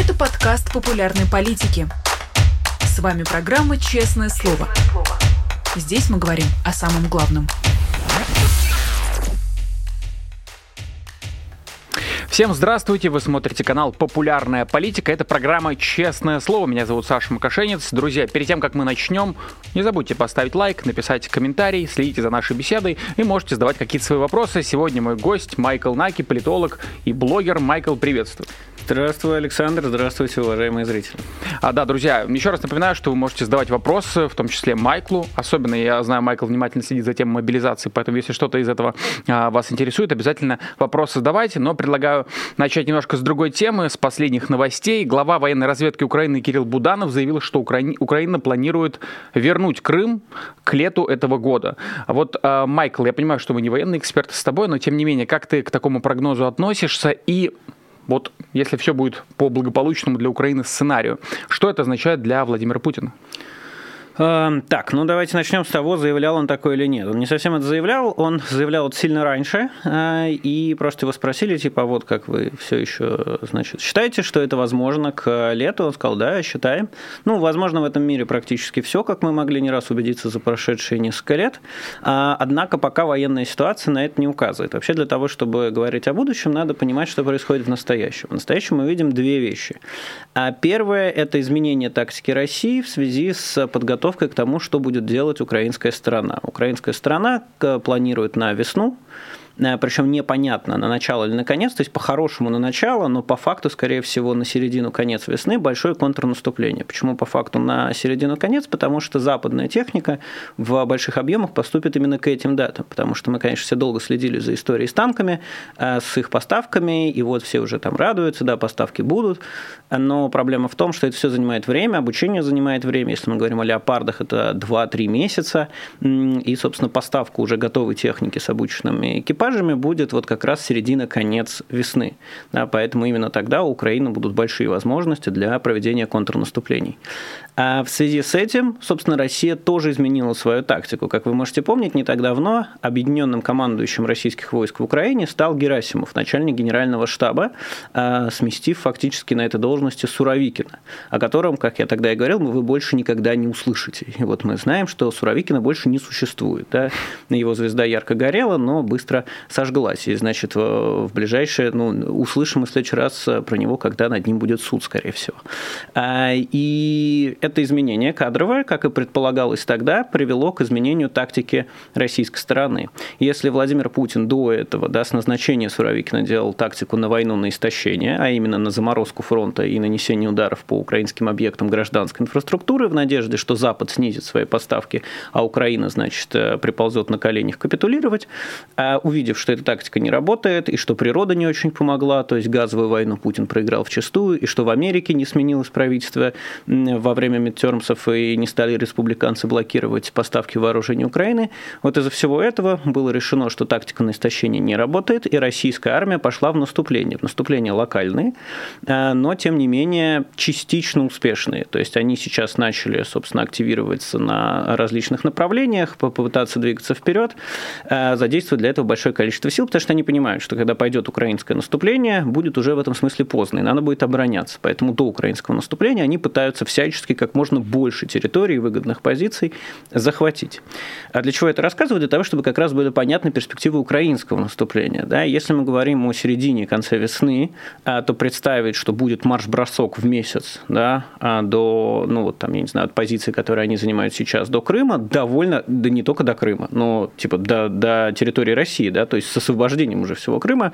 Это подкаст популярной политики. С вами программа «Честное слово». Здесь мы говорим о самом главном – Всем здравствуйте, вы смотрите канал «Популярная политика». Это программа «Честное слово». Меня зовут Саша Макашенец. Друзья, перед тем, как мы начнем, не забудьте поставить лайк, написать комментарий, следите за нашей беседой и можете задавать какие-то свои вопросы. Сегодня мой гость Майкл Наки, политолог и блогер. Майкл, приветствую. Здравствуй, Александр. Здравствуйте, уважаемые зрители. А, да, друзья, еще раз напоминаю, что вы можете задавать вопросы, в том числе Майклу. Особенно, я знаю, Майкл внимательно следит за темой мобилизации, поэтому если что-то из этого а, вас интересует, обязательно вопросы задавайте. Но предлагаю начать немножко с другой темы, с последних новостей. Глава военной разведки Украины Кирилл Буданов заявил, что Украина, Украина планирует вернуть Крым к лету этого года. А вот, а, Майкл, я понимаю, что мы не военный эксперт с тобой, но тем не менее, как ты к такому прогнозу относишься и вот если все будет по благополучному для Украины сценарию, что это означает для Владимира Путина? Эм, так, ну давайте начнем с того, заявлял он такое или нет. Он не совсем это заявлял, он заявлял это сильно раньше, э, и просто его спросили, типа, вот как вы все еще, значит, считаете, что это возможно к лету? Он сказал, да, считаем. Ну, возможно, в этом мире практически все, как мы могли не раз убедиться за прошедшие несколько лет. А, однако пока военная ситуация на это не указывает. Вообще для того, чтобы говорить о будущем, надо понимать, что происходит в настоящем. В настоящем мы видим две вещи. А первое – это изменение тактики России в связи с подготовкой подготовкой к тому, что будет делать украинская сторона. Украинская сторона э, планирует на весну причем непонятно, на начало или на конец, то есть по-хорошему на начало, но по факту, скорее всего, на середину-конец весны большое контрнаступление. Почему по факту на середину-конец? Потому что западная техника в больших объемах поступит именно к этим датам, потому что мы, конечно, все долго следили за историей с танками, э, с их поставками, и вот все уже там радуются, да, поставки будут, но проблема в том, что это все занимает время, обучение занимает время, если мы говорим о леопардах, это 2-3 месяца, и, собственно, поставка уже готовой техники с обученными экипажами экипажами будет вот как раз середина-конец весны. Да, поэтому именно тогда у Украины будут большие возможности для проведения контрнаступлений. А в связи с этим, собственно, Россия тоже изменила свою тактику. Как вы можете помнить, не так давно объединенным командующим российских войск в Украине стал Герасимов, начальник генерального штаба, а, сместив фактически на этой должности Суровикина, о котором, как я тогда и говорил, вы больше никогда не услышите. И вот мы знаем, что Суровикина больше не существует. Да? Его звезда ярко горела, но быстро сожглась. И, значит, в ближайшее, ну, услышим мы в следующий раз про него, когда над ним будет суд, скорее всего. А, и это изменение кадровое, как и предполагалось тогда, привело к изменению тактики российской стороны. Если Владимир Путин до этого, да, с назначения Суровикина делал тактику на войну на истощение, а именно на заморозку фронта и нанесение ударов по украинским объектам гражданской инфраструктуры в надежде, что Запад снизит свои поставки, а Украина, значит, э, приползет на коленях капитулировать, а увидев, что эта тактика не работает, и что природа не очень помогла, то есть газовую войну Путин проиграл в чистую, и что в Америке не сменилось правительство во время время мидтермсов и не стали республиканцы блокировать поставки вооружений Украины. Вот из-за всего этого было решено, что тактика на истощение не работает, и российская армия пошла в наступление. В наступление локальные, э, но, тем не менее, частично успешные. То есть они сейчас начали, собственно, активироваться на различных направлениях, попытаться двигаться вперед, э, задействовать для этого большое количество сил, потому что они понимают, что когда пойдет украинское наступление, будет уже в этом смысле поздно, и надо будет обороняться. Поэтому до украинского наступления они пытаются всячески как можно больше территорий, выгодных позиций захватить. А для чего это рассказываю? Для того, чтобы как раз были понятны перспективы украинского наступления. Да? Если мы говорим о середине, конце весны, а, то представить, что будет марш-бросок в месяц да, а, до, ну вот там, я не знаю, от позиции, которые они занимают сейчас, до Крыма, довольно, да не только до Крыма, но типа до, до территории России, да, то есть с освобождением уже всего Крыма,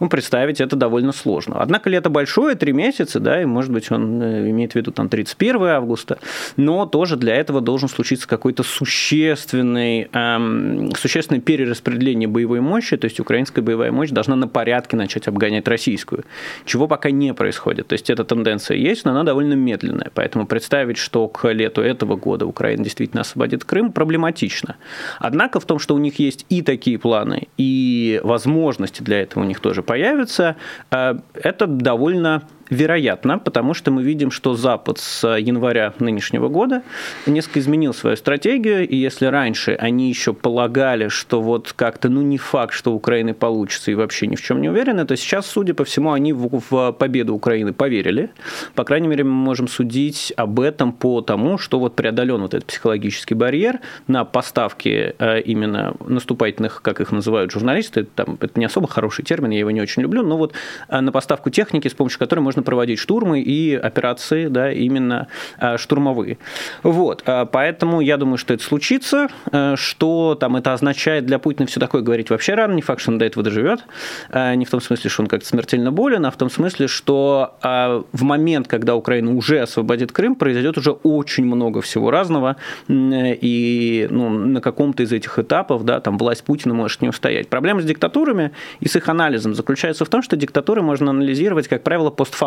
ну, представить это довольно сложно. Однако лето большое, три месяца, да, и, может быть, он э, имеет в виду там 31 августа, но тоже для этого должен случиться какой-то существенный, эм, существенное перераспределение боевой мощи, то есть украинская боевая мощь должна на порядке начать обгонять российскую, чего пока не происходит. То есть эта тенденция есть, но она довольно медленная, поэтому представить, что к лету этого года Украина действительно освободит Крым, проблематично. Однако в том, что у них есть и такие планы, и возможности для этого у них тоже появятся, э, это довольно Вероятно, потому что мы видим, что Запад с января нынешнего года несколько изменил свою стратегию, и если раньше они еще полагали, что вот как-то, ну не факт, что Украина получится и вообще ни в чем не уверены, то сейчас, судя по всему, они в, в победу Украины поверили. По крайней мере, мы можем судить об этом по тому, что вот преодолен вот этот психологический барьер на поставки э, именно наступательных, как их называют журналисты, там, это не особо хороший термин, я его не очень люблю, но вот э, на поставку техники, с помощью которой можно проводить штурмы и операции, да, именно э, штурмовые. Вот, поэтому я думаю, что это случится, что там это означает для Путина все такое говорить вообще рано, не факт, что он до этого доживет, не в том смысле, что он как-то смертельно болен, а в том смысле, что в момент, когда Украина уже освободит Крым, произойдет уже очень много всего разного, и ну, на каком-то из этих этапов да, там власть Путина может не устоять. Проблема с диктатурами и с их анализом заключается в том, что диктатуры можно анализировать, как правило, постфактум.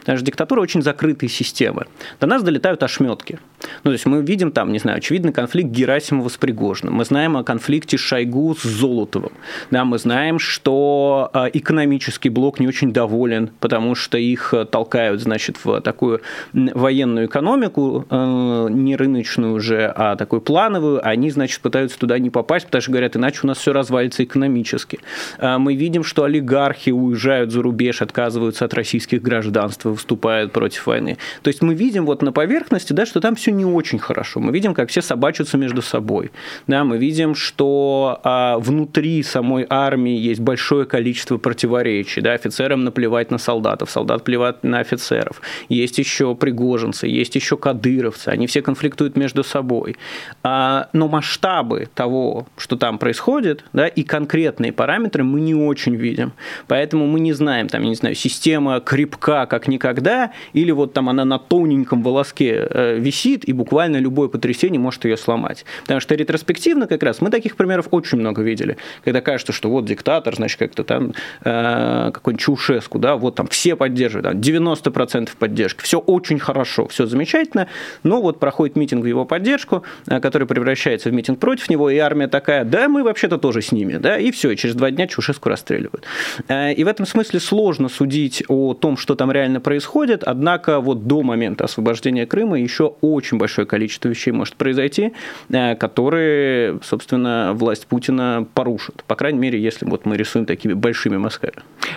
Потому что диктатура очень закрытые системы. До нас долетают ошметки. Ну, то есть мы видим там, не знаю, очевидный конфликт Герасимова с Пригожиным. Мы знаем о конфликте Шойгу с Золотовым. Да, мы знаем, что а, экономический блок не очень доволен, потому что их э, толкают, значит, в такую военную экономику, э, не рыночную уже, а такую плановую. Они, значит, пытаются туда не попасть, потому что говорят, иначе у нас все развалится экономически. А, мы видим, что олигархи уезжают за рубеж, отказываются от российских гражданств, выступают против войны. То есть мы видим вот на поверхности, да, что там все не очень хорошо. Мы видим, как все собачатся между собой. Да, мы видим, что а, внутри самой армии есть большое количество противоречий. Да, офицерам наплевать на солдатов, солдат плевать на офицеров. Есть еще пригожинцы, есть еще кадыровцы. Они все конфликтуют между собой. А, но масштабы того, что там происходит, да, и конкретные параметры мы не очень видим. Поэтому мы не знаем, там, я не знаю, система крепка как никогда, или вот там она на тоненьком волоске э, висит, и буквально любое потрясение может ее сломать. Потому что ретроспективно как раз мы таких примеров очень много видели, когда кажется, что вот диктатор, значит, как-то там э, какой-нибудь Чушеску, да, вот там все поддерживают, там 90% поддержки, все очень хорошо, все замечательно, но вот проходит митинг в его поддержку, э, который превращается в митинг против него, и армия такая, да, мы вообще-то тоже с ними, да, и все, и через два дня Чушеску расстреливают. Э, и в этом смысле сложно судить о том, что там реально происходит, однако вот до момента освобождения Крыма еще очень большое количество вещей может произойти, э, которые, собственно, власть Путина порушит. По крайней мере, если вот мы рисуем такими большими мазками.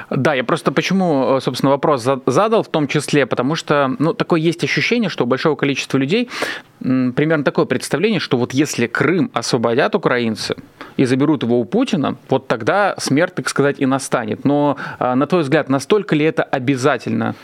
Да, я просто почему, собственно, вопрос задал в том числе, потому что, ну, такое есть ощущение, что у большого количества людей примерно такое представление, что вот если Крым освободят украинцы и заберут его у Путина, вот тогда смерть, так сказать, и настанет. Но, а, на твой взгляд, настолько ли это обязательно?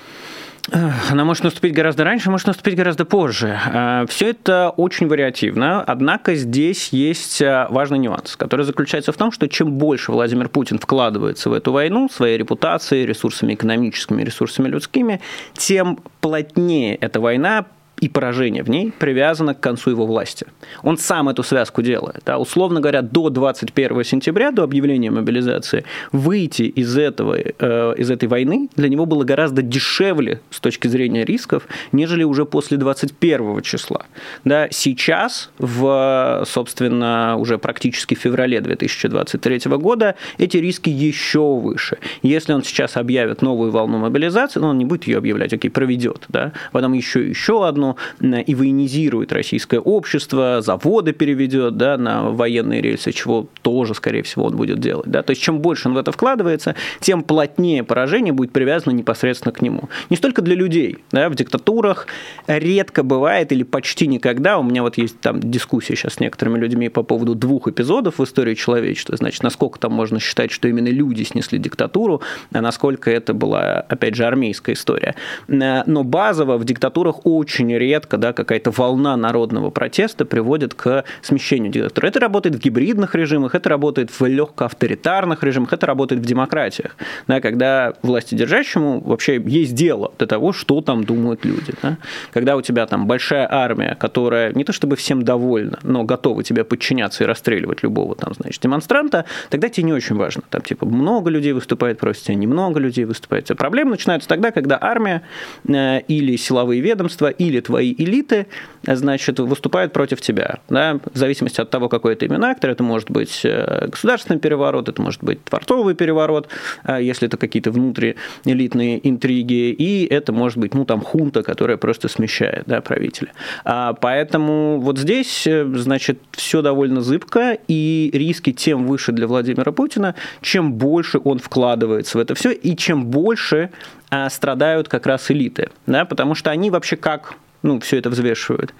Она может наступить гораздо раньше, может наступить гораздо позже. А, Все это очень вариативно, однако здесь есть а, важный нюанс, который заключается в том, что чем больше Владимир Путин вкладывается в эту войну, своей репутацией, ресурсами экономическими, ресурсами людскими, тем плотнее эта война и поражение в ней привязано к концу его власти. Он сам эту связку делает. Да? Условно говоря, до 21 сентября, до объявления мобилизации, выйти из, этого, э, из этой войны для него было гораздо дешевле с точки зрения рисков, нежели уже после 21 числа. Да? Сейчас, в, собственно, уже практически феврале 2023 года, эти риски еще выше. Если он сейчас объявит новую волну мобилизации, ну, он не будет ее объявлять, окей, проведет, да? потом еще еще одну, и военизирует российское общество, заводы переведет да, на военные рельсы, чего тоже, скорее всего, он будет делать. Да? То есть чем больше он в это вкладывается, тем плотнее поражение будет привязано непосредственно к нему. Не столько для людей. Да? В диктатурах редко бывает или почти никогда, у меня вот есть там дискуссия сейчас с некоторыми людьми по поводу двух эпизодов в истории человечества, значит, насколько там можно считать, что именно люди снесли диктатуру, а насколько это была, опять же, армейская история. Но базово в диктатурах очень редко да, какая-то волна народного протеста приводит к смещению диктатуры. Это работает в гибридных режимах, это работает в легко авторитарных режимах, это работает в демократиях, да, когда властидержащему вообще есть дело до того, что там думают люди. Да. Когда у тебя там большая армия, которая не то чтобы всем довольна, но готова тебе подчиняться и расстреливать любого там, значит, демонстранта, тогда тебе не очень важно. Там типа много людей выступает против тебя, немного людей выступает. Проблемы начинаются тогда, когда армия э, или силовые ведомства, или твои элиты, значит, выступают против тебя. Да? В зависимости от того, какой это именно актор, это может быть э, государственный переворот, это может быть творцовый переворот, э, если это какие-то внутриэлитные интриги, и это может быть, ну, там, хунта, которая просто смещает да, правителя. А, поэтому вот здесь, э, значит, все довольно зыбко, и риски тем выше для Владимира Путина, чем больше он вкладывается в это все, и чем больше а, страдают как раз элиты, да, потому что они вообще как ну, все это взвешивают.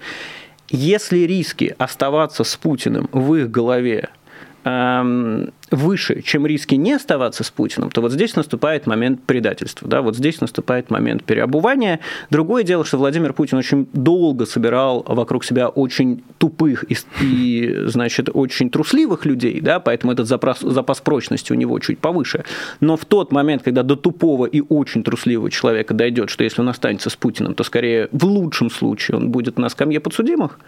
Если риски оставаться с Путиным в их голове эм, выше, чем риски не оставаться с Путиным, то вот здесь наступает момент предательства, да, вот здесь наступает момент переобувания. Другое дело, что Владимир Путин очень долго собирал вокруг себя очень тупых и, и значит, очень трусливых людей, да, поэтому этот запас, запас прочности у него чуть повыше. Но в тот момент, когда до тупого и очень трусливого человека дойдет, что если он останется с Путиным, то скорее в лучшем случае он будет на скамье подсудимых,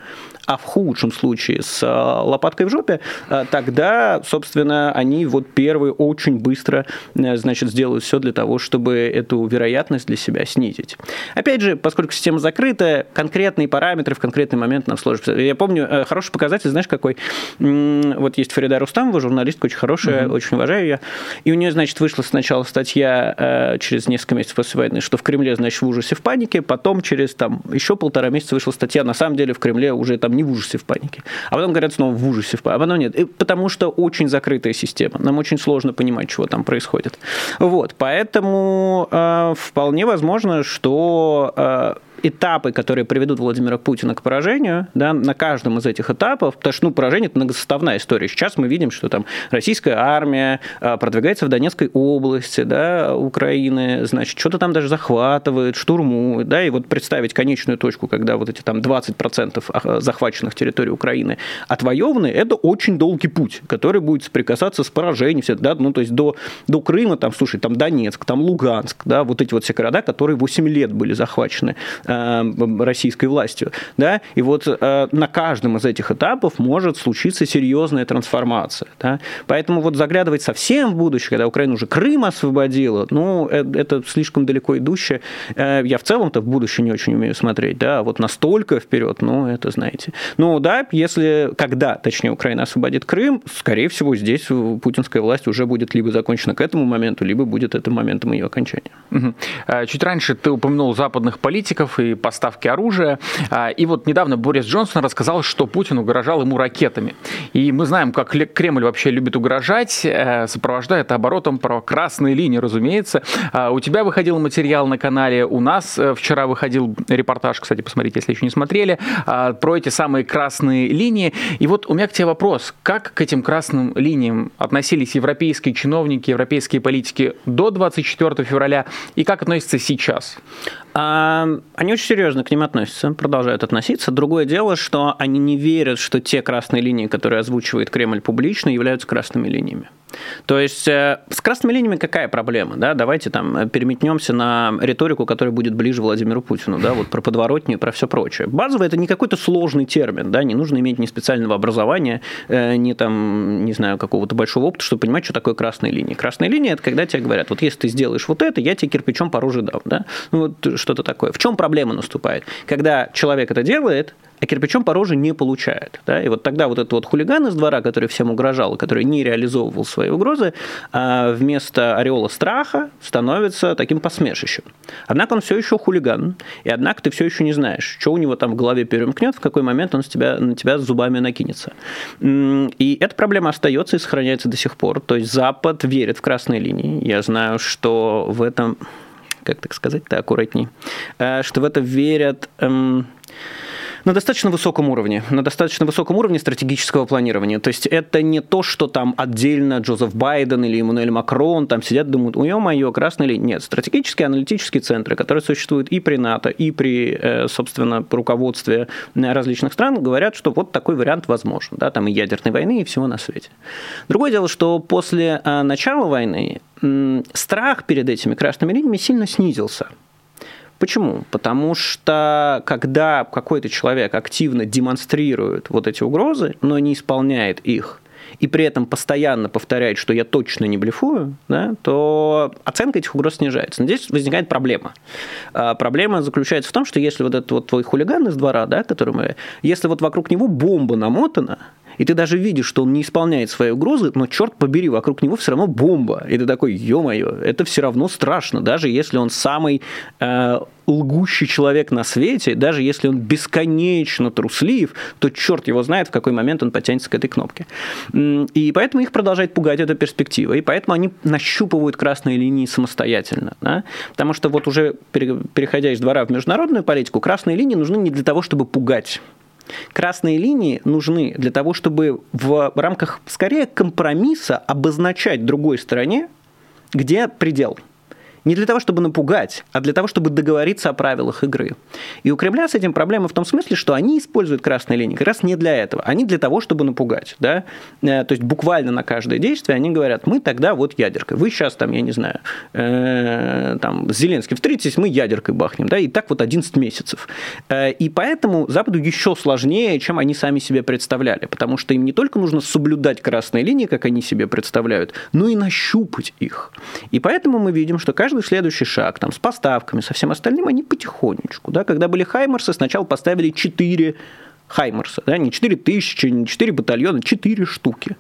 а в худшем случае с а, лопаткой в жопе, а, тогда, собственно, они вот первые очень быстро, э, значит, сделают все для того, чтобы эту вероятность для себя снизить. Опять же, поскольку система закрытая, конкретные параметры в конкретный момент нам сложно. Я помню, э, хороший показатель, знаешь, какой? Вот есть Фарида Рустамова, журналистка очень хорошая, угу. очень уважаю ее. И у нее, значит, вышла сначала статья э, через несколько месяцев после войны, что в Кремле, значит, в ужасе, в панике, потом через там еще полтора месяца вышла статья, на самом деле в Кремле уже там не в ужасе, в панике. А потом говорят снова в ужасе, в панике. А потом нет. И потому что очень закрытая система. Нам очень сложно понимать, чего там происходит. Вот, поэтому э, вполне возможно, что э, этапы, которые приведут Владимира Путина к поражению, да, на каждом из этих этапов, потому что ну, поражение – это многосоставная история. Сейчас мы видим, что там российская армия а, продвигается в Донецкой области да, Украины, значит, что-то там даже захватывает, штурмует, да, и вот представить конечную точку, когда вот эти там 20% а, захваченных территорий Украины отвоеваны, это очень долгий путь, который будет соприкасаться с поражением, да, ну, то есть до, до Крыма, там, слушай, там Донецк, там Луганск, да, вот эти вот все города, которые 8 лет были захвачены Э, российской властью. Да? И вот э, на каждом из этих этапов может случиться серьезная трансформация. Да? Поэтому вот заглядывать совсем в будущее, когда Украина уже Крым освободила, ну, э, это слишком далеко идущее. Я в целом-то в будущее не очень умею смотреть, да, вот настолько вперед, ну, это знаете. Ну, да, если, когда, точнее, Украина освободит Крым, скорее всего, здесь путинская власть уже будет либо закончена к этому моменту, либо будет это моментом ее окончания. Угу. Чуть раньше ты упомянул западных политиков, и поставки оружия. А, и вот недавно Борис Джонсон рассказал, что Путин угрожал ему ракетами. И мы знаем, как Кремль вообще любит угрожать, э, сопровождая это оборотом про красные линии, разумеется. А, у тебя выходил материал на канале, у нас э, вчера выходил репортаж, кстати, посмотрите, если еще не смотрели, а, про эти самые красные линии. И вот у меня к тебе вопрос, как к этим красным линиям относились европейские чиновники, европейские политики до 24 февраля и как относятся сейчас? Они очень серьезно к ним относятся, продолжают относиться. Другое дело, что они не верят, что те красные линии, которые озвучивает Кремль публично, являются красными линиями. То есть э, с красными линиями какая проблема? Да? Давайте там переметнемся на риторику, которая будет ближе Владимиру Путину, да, вот про подворотню и про все прочее. Базовый это не какой-то сложный термин, да, не нужно иметь ни специального образования, э, ни там, не знаю, какого-то большого опыта, чтобы понимать, что такое красные линии. Красные линии – это когда тебе говорят, вот если ты сделаешь вот это, я тебе кирпичом по роже дам, да, ну, вот что-то такое. В чем проблема наступает? Когда человек это делает, а кирпичом по роже не получает. Да? И вот тогда вот этот вот хулиган из двора, который всем угрожал, который не реализовывал свои угрозы, а вместо ореола страха становится таким посмешищем. Однако он все еще хулиган, и однако ты все еще не знаешь, что у него там в голове перемкнет, в какой момент он с тебя, на тебя зубами накинется. И эта проблема остается и сохраняется до сих пор. То есть Запад верит в красные линии. Я знаю, что в этом как так сказать-то аккуратней, э, что в это верят эм, на достаточно высоком уровне, на достаточно высоком уровне стратегического планирования. То есть это не то, что там отдельно Джозеф Байден или Эммануэль Макрон там сидят, думают, ой, мое, красный ли? Нет, стратегические аналитические центры, которые существуют и при НАТО, и при, э, собственно, руководстве различных стран, говорят, что вот такой вариант возможен. Да, там и ядерной войны, и всего на свете. Другое дело, что после э, начала войны страх перед этими красными линиями сильно снизился. Почему? Потому что когда какой-то человек активно демонстрирует вот эти угрозы, но не исполняет их, и при этом постоянно повторяет, что я точно не блефую, да, то оценка этих угроз снижается. Но здесь возникает проблема. А проблема заключается в том, что если вот этот вот твой хулиган из двора, да, который мы, если вот вокруг него бомба намотана, и ты даже видишь, что он не исполняет свои угрозы, но, черт побери, вокруг него все равно бомба. И ты такой, ё-моё, это все равно страшно, даже если он самый э, лгущий человек на свете, даже если он бесконечно труслив, то черт его знает, в какой момент он потянется к этой кнопке. И поэтому их продолжает пугать эта перспектива, и поэтому они нащупывают красные линии самостоятельно. Да? Потому что вот уже переходя из двора в международную политику, красные линии нужны не для того, чтобы пугать Красные линии нужны для того, чтобы в рамках, скорее, компромисса обозначать другой стороне, где предел – не для того, чтобы напугать, а для того, чтобы договориться о правилах игры. И у Кремля с этим проблема в том смысле, что они используют красные линии как раз не для этого. Они для того, чтобы напугать. Да? Э, то есть буквально на каждое действие они говорят, мы тогда вот ядеркой. Вы сейчас там, я не знаю, э, там, с Зеленским встретитесь, мы ядеркой бахнем. Да? И так вот 11 месяцев. Э, и поэтому Западу еще сложнее, чем они сами себе представляли. Потому что им не только нужно соблюдать красные линии, как они себе представляют, но и нащупать их. И поэтому мы видим, что каждый каждый следующий шаг, там, с поставками, со всем остальным, они потихонечку. Да? Когда были Хаймерсы, сначала поставили 4 Хаймерса, да, не 4 тысячи, не 4 батальона, 4 штуки.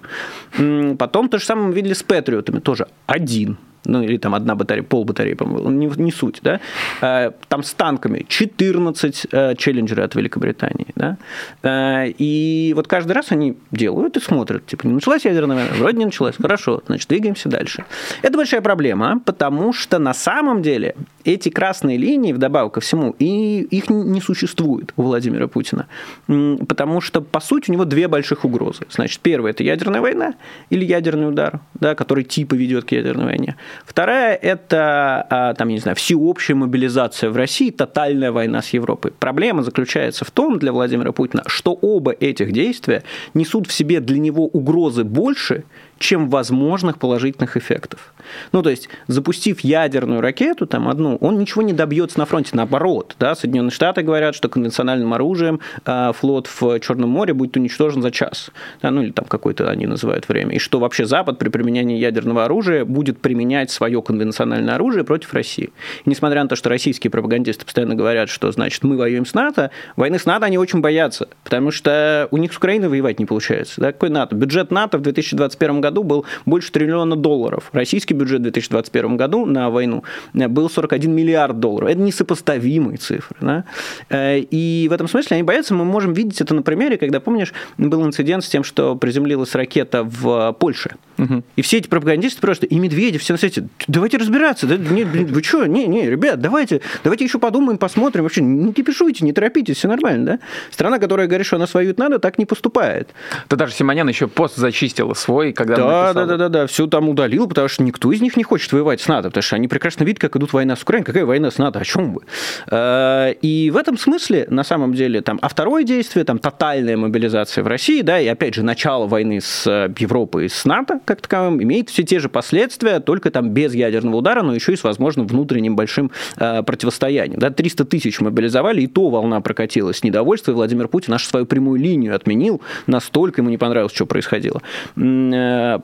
Потом то же самое мы видели с Патриотами, тоже один ну или там одна батарея, пол батареи, по-моему, не, не суть, да, э, там с танками 14 э, челленджеры от Великобритании, да, э, и вот каждый раз они делают и смотрят, типа, не началась ядерная война, вроде не началась, хорошо, значит, двигаемся дальше. Это большая проблема, потому что на самом деле эти красные линии, вдобавок ко всему, и их не существует у Владимира Путина, потому что, по сути, у него две больших угрозы. Значит, первая – это ядерная война или ядерный удар, да, который типа ведет к ядерной войне. Вторая – это, а, там, не знаю, всеобщая мобилизация в России, тотальная война с Европой. Проблема заключается в том для Владимира Путина, что оба этих действия несут в себе для него угрозы больше, чем возможных положительных эффектов. Ну, то есть, запустив ядерную ракету, там одну, он ничего не добьется на фронте. Наоборот, да, Соединенные Штаты говорят, что конвенциональным оружием э, флот в Черном море будет уничтожен за час. Да, ну, или там какое-то они называют время. И что вообще Запад при применении ядерного оружия будет применять свое конвенциональное оружие против России. И несмотря на то, что российские пропагандисты постоянно говорят, что, значит, мы воюем с НАТО, войны с НАТО они очень боятся, потому что у них с Украиной воевать не получается. Да? Какой НАТО? Бюджет НАТО в 2021 году был больше триллиона долларов. Российский бюджет в 2021 году на войну был 41 миллиард долларов. Это несопоставимые цифры. Да? Э, и в этом смысле они боятся. Мы можем видеть это на примере, когда, помнишь, был инцидент с тем, что приземлилась ракета в Польше. Угу. И все эти пропагандисты просто, и Медведев, все на свете, давайте разбираться. Да, не, вы что, не, не, ребят, давайте, давайте еще подумаем, посмотрим. Вообще, не кипишуйте, не торопитесь, все нормально, да? Страна, которая говорит, что она воюет надо, так не поступает. Да даже Симонян еще пост зачистил свой, когда да, да, да, да, да, все там удалил, потому что никто из них не хочет воевать с НАТО, потому что они прекрасно видят, как идут война с Украиной. Какая война с НАТО? О чем вы? Э, и в этом смысле, на самом деле, там, а второе действие, там, тотальная мобилизация в России, да, и опять же, начало войны с э, Европой и с НАТО, как таковым, имеет все те же последствия, только там без ядерного удара, но еще и с возможным внутренним большим э, противостоянием. Да, 300 тысяч мобилизовали, и то волна прокатилась недовольство, и Владимир Путин нашу свою прямую линию отменил, настолько ему не понравилось, что происходило.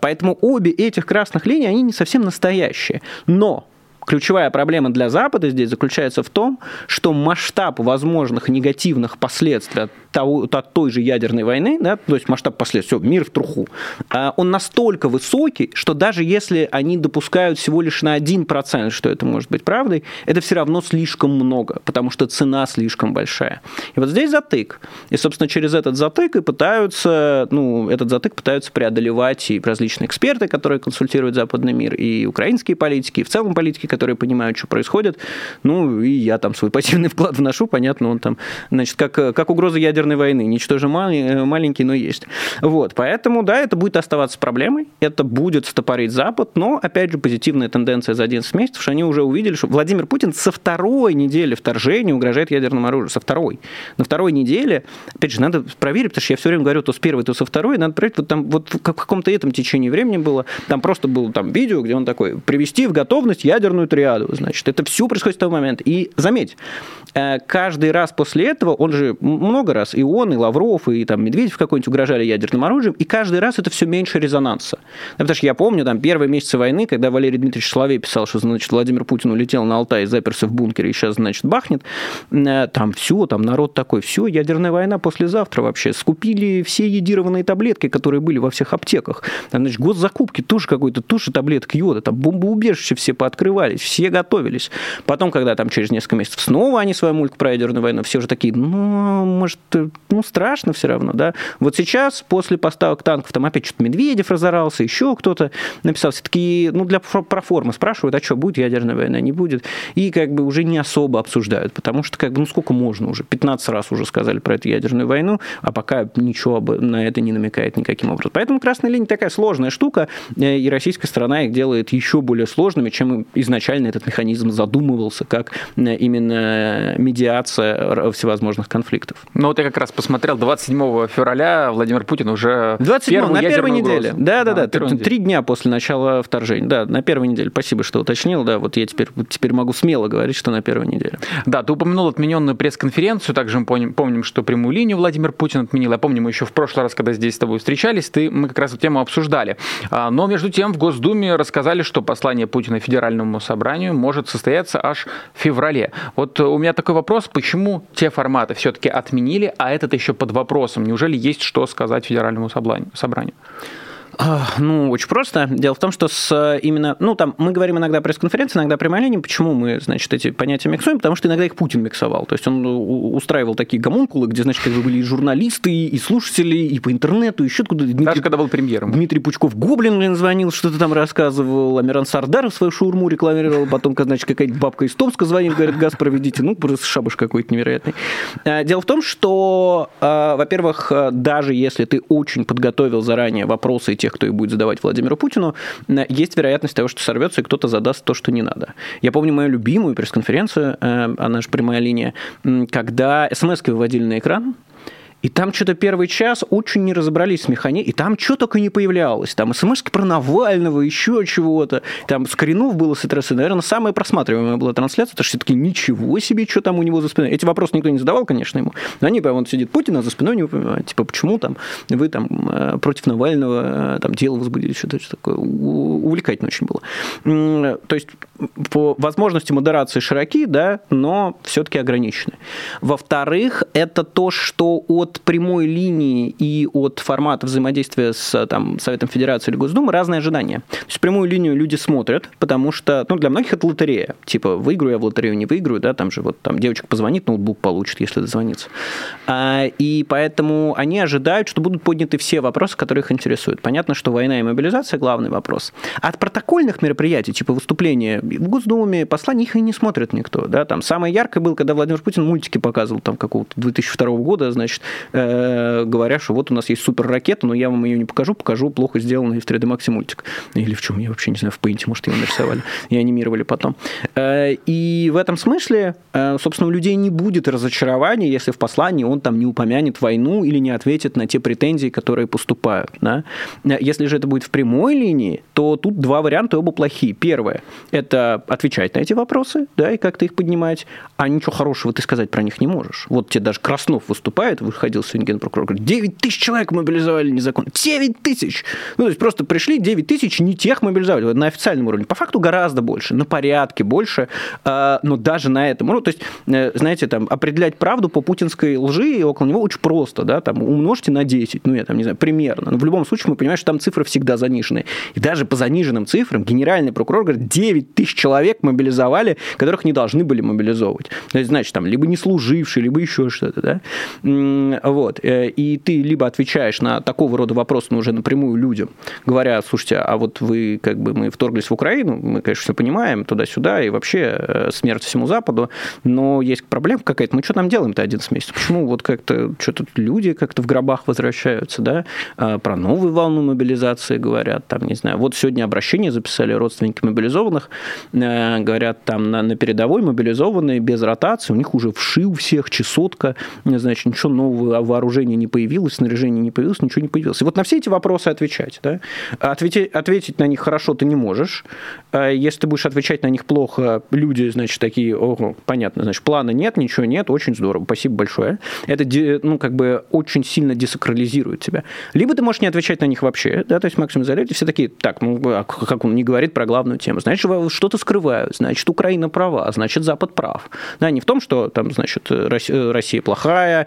Поэтому обе этих красных линий, они не совсем настоящие. Но ключевая проблема для Запада здесь заключается в том, что масштаб возможных негативных последствий от, того, от той же ядерной войны, да, то есть масштаб последствий, все, мир в труху, а, он настолько высокий, что даже если они допускают всего лишь на 1%, что это может быть правдой, это все равно слишком много, потому что цена слишком большая. И вот здесь затык. И, собственно, через этот затык и пытаются, ну, этот затык пытаются преодолевать и различные эксперты, которые консультируют западный мир, и украинские политики, и в целом политики, которые понимают, что происходит. Ну, и я там свой пассивный вклад вношу, понятно, он там, значит, как, как угроза ядерной войны. Ничтоже маленький, но есть. Вот, поэтому, да, это будет оставаться проблемой, это будет стопорить Запад, но, опять же, позитивная тенденция за 11 месяцев, что они уже увидели, что Владимир Путин со второй недели вторжения угрожает ядерным оружием, со второй. На второй неделе, опять же, надо проверить, потому что я все время говорю то с первой, то со второй, надо проверить, вот там вот в каком-то этом течении времени было, там просто было там видео, где он такой, привести в готовность ядерную триаду, значит. Это все происходит в тот момент. И заметь, э, каждый раз после этого, он же много раз, и он, и Лавров, и там Медведев какой-нибудь угрожали ядерным оружием, и каждый раз это все меньше резонанса. Потому что я помню, там, первые месяцы войны, когда Валерий Дмитриевич Соловей писал, что, значит, Владимир Путин улетел на Алтай, заперся в бункере, и сейчас, значит, бахнет, э, там все, там народ такой, все, ядерная война послезавтра вообще. Скупили все едированные таблетки, которые были во всех аптеках. Значит, госзакупки тоже какой-то, тоже таблеток йода, там бомбоубежища все пооткрывались, все готовились. Потом, когда там через несколько месяцев снова они свою мульку про ядерную войну, все уже такие, ну, может, ну, страшно все равно, да. Вот сейчас, после поставок танков, там опять что-то Медведев разорался, еще кто-то написал, все такие, ну, для проформы спрашивают, а что, будет ядерная война, не будет, и как бы уже не особо обсуждают, потому что, как бы, ну, сколько можно уже, 15 раз уже сказали про эту ядерную войну, а пока ничего на это не намекает никаким образом. Поэтому красная линия такая сложная штука, э, и российская сторона их делает еще более сложными, чем изначально этот механизм задумывался, как э, именно медиация всевозможных конфликтов. Ну вот я как раз посмотрел, 27 февраля Владимир Путин уже 27 на первой неделе. Да, да, да, три дня после начала вторжения. Да, на первой неделе. Спасибо, что уточнил. Да, вот я теперь, теперь могу смело говорить, что на первой неделе. Да, ты упомянул отмененную пресс-конференцию. Также мы помним, помним, что прямую линию Владимир Путин отменил. Я помню, мы еще в прошлый раз, когда здесь с тобой встречались, ты, мы как раз эту тему обсуждали. А, но между тем в Госдуме рассказали, что послание Путина Федеральному собранию может состояться аж в феврале. Вот у меня такой вопрос, почему те форматы все-таки отменили, а этот еще под вопросом? Неужели есть что сказать Федеральному собранию? Ну, очень просто. Дело в том, что с именно, ну, там, мы говорим иногда пресс-конференции, иногда прямая линия. Почему мы, значит, эти понятия миксуем? Потому что иногда их Путин миксовал. То есть он устраивал такие гомункулы, где, значит, как бы были и журналисты, и слушатели, и по интернету, и еще откуда. Дмитрий, Даже когда был премьером. Дмитрий Пучков Гоблин, блин, звонил, что-то там рассказывал. Амиран Сардаров свою шаурму рекламировал. Потом, значит, какая-нибудь бабка из Томска звонит, говорит, газ проведите. Ну, просто шабаш какой-то невероятный. А, дело в том, что, а, во-первых, даже если ты очень подготовил заранее вопросы тех, кто их будет задавать Владимиру Путину, есть вероятность того, что сорвется, и кто-то задаст то, что не надо. Я помню мою любимую пресс-конференцию, э, она же прямая линия, когда смс выводили на экран, и там что-то первый час очень не разобрались с механизмом, и там что только не появлялось. Там смс про Навального, еще чего-то. Там Скоринов было с ИТРС. Наверное, самая просматриваемая была трансляция, потому что все-таки ничего себе, что там у него за спиной. Эти вопросы никто не задавал, конечно, ему. Но они, вот сидит Путин, а за спиной не понимают. Типа, почему там вы там э, против Навального э, там дело возбудили, что-то такое. Увлекательно очень было. То есть, по возможности модерации широки, да, но все-таки ограничены. Во-вторых, это то, что от от прямой линии и от формата взаимодействия с там, Советом Федерации или Госдумы разные ожидания. То есть прямую линию люди смотрят, потому что ну, для многих это лотерея. Типа, выиграю я в лотерею, не выиграю, да, там же вот там девочка позвонит, ноутбук получит, если дозвонится. А, и поэтому они ожидают, что будут подняты все вопросы, которые их интересуют. Понятно, что война и мобилизация – главный вопрос. От протокольных мероприятий, типа выступления в Госдуме, посланий их и не смотрит никто. Да? Там самое яркое было, когда Владимир Путин мультики показывал там какого-то 2002 года, значит, э, говоря, что вот у нас есть супер ракета, но я вам ее не покажу, покажу плохо сделанный в 3D Max мультик. Или в чем, я вообще не знаю, в Paint, может, его нарисовали и анимировали потом. Э, и в этом смысле, э, собственно, у людей не будет разочарования, если в послании он там не упомянет войну или не ответит на те претензии, которые поступают. Да? Если же это будет в прямой линии, то тут два варианта, оба плохие. Первое – это отвечать на эти вопросы, да, и как-то их поднимать, а ничего хорошего ты сказать про них не можешь. Вот тебе даже Краснов выступает, выходил сегодня генпрокурор, говорит, 9 тысяч человек мобилизовали незаконно. 9 тысяч! Ну, то есть просто пришли 9 тысяч, не тех мобилизовали на официальном уровне. По факту гораздо больше, на порядке больше, а, но даже на этом. Ну, то есть, э, знаете, там, определять правду по путинской лжи и около него очень просто, да, там, умножьте на 10, ну, я там, не знаю, примерно. Но в любом случае мы понимаем, что там цифры всегда занижены. И даже по заниженным цифрам генеральный прокурор говорит, 9 тысяч человек мобилизовали, которых не должны были мобилизовывать. То есть, значит, там, либо не служившие, либо еще что-то, да. Вот. Э, и ты либо отвечаешь на такого рода вопросы, но уже напрямую людям, говоря, слушайте, а вот вы, как бы, мы вторглись в Украину, мы, конечно, все понимаем, туда-сюда, и вообще э, смерть всему Западу, но есть проблема какая-то, мы что там делаем-то 11 месяцев? Почему вот как-то, что-то люди как-то в гробах возвращаются, да, а, про новую волну мобилизации говорят, там, не знаю, вот сегодня обращение записали родственники мобилизованных, э, говорят, там, на, на передовой мобилизованные без ротации, у них уже вши у всех, чесотка, значит, ничего нового вооружение не появилось, снаряжение не появилось, ничего не появилось. И вот на все эти вопросы отвечать. Да? Ответить, ответить на них хорошо ты не можешь. А если ты будешь отвечать на них плохо, люди, значит, такие, ого, понятно, значит, плана нет, ничего нет, очень здорово, спасибо большое. Это, ну, как бы очень сильно десакрализирует тебя. Либо ты можешь не отвечать на них вообще, да, то есть Максим Зарядьев все такие, так, ну, а как он не говорит про главную тему, значит, что-то скрывают, значит, Украина права, значит, Запад прав. Да, не в том, что там, значит, Россия плохая,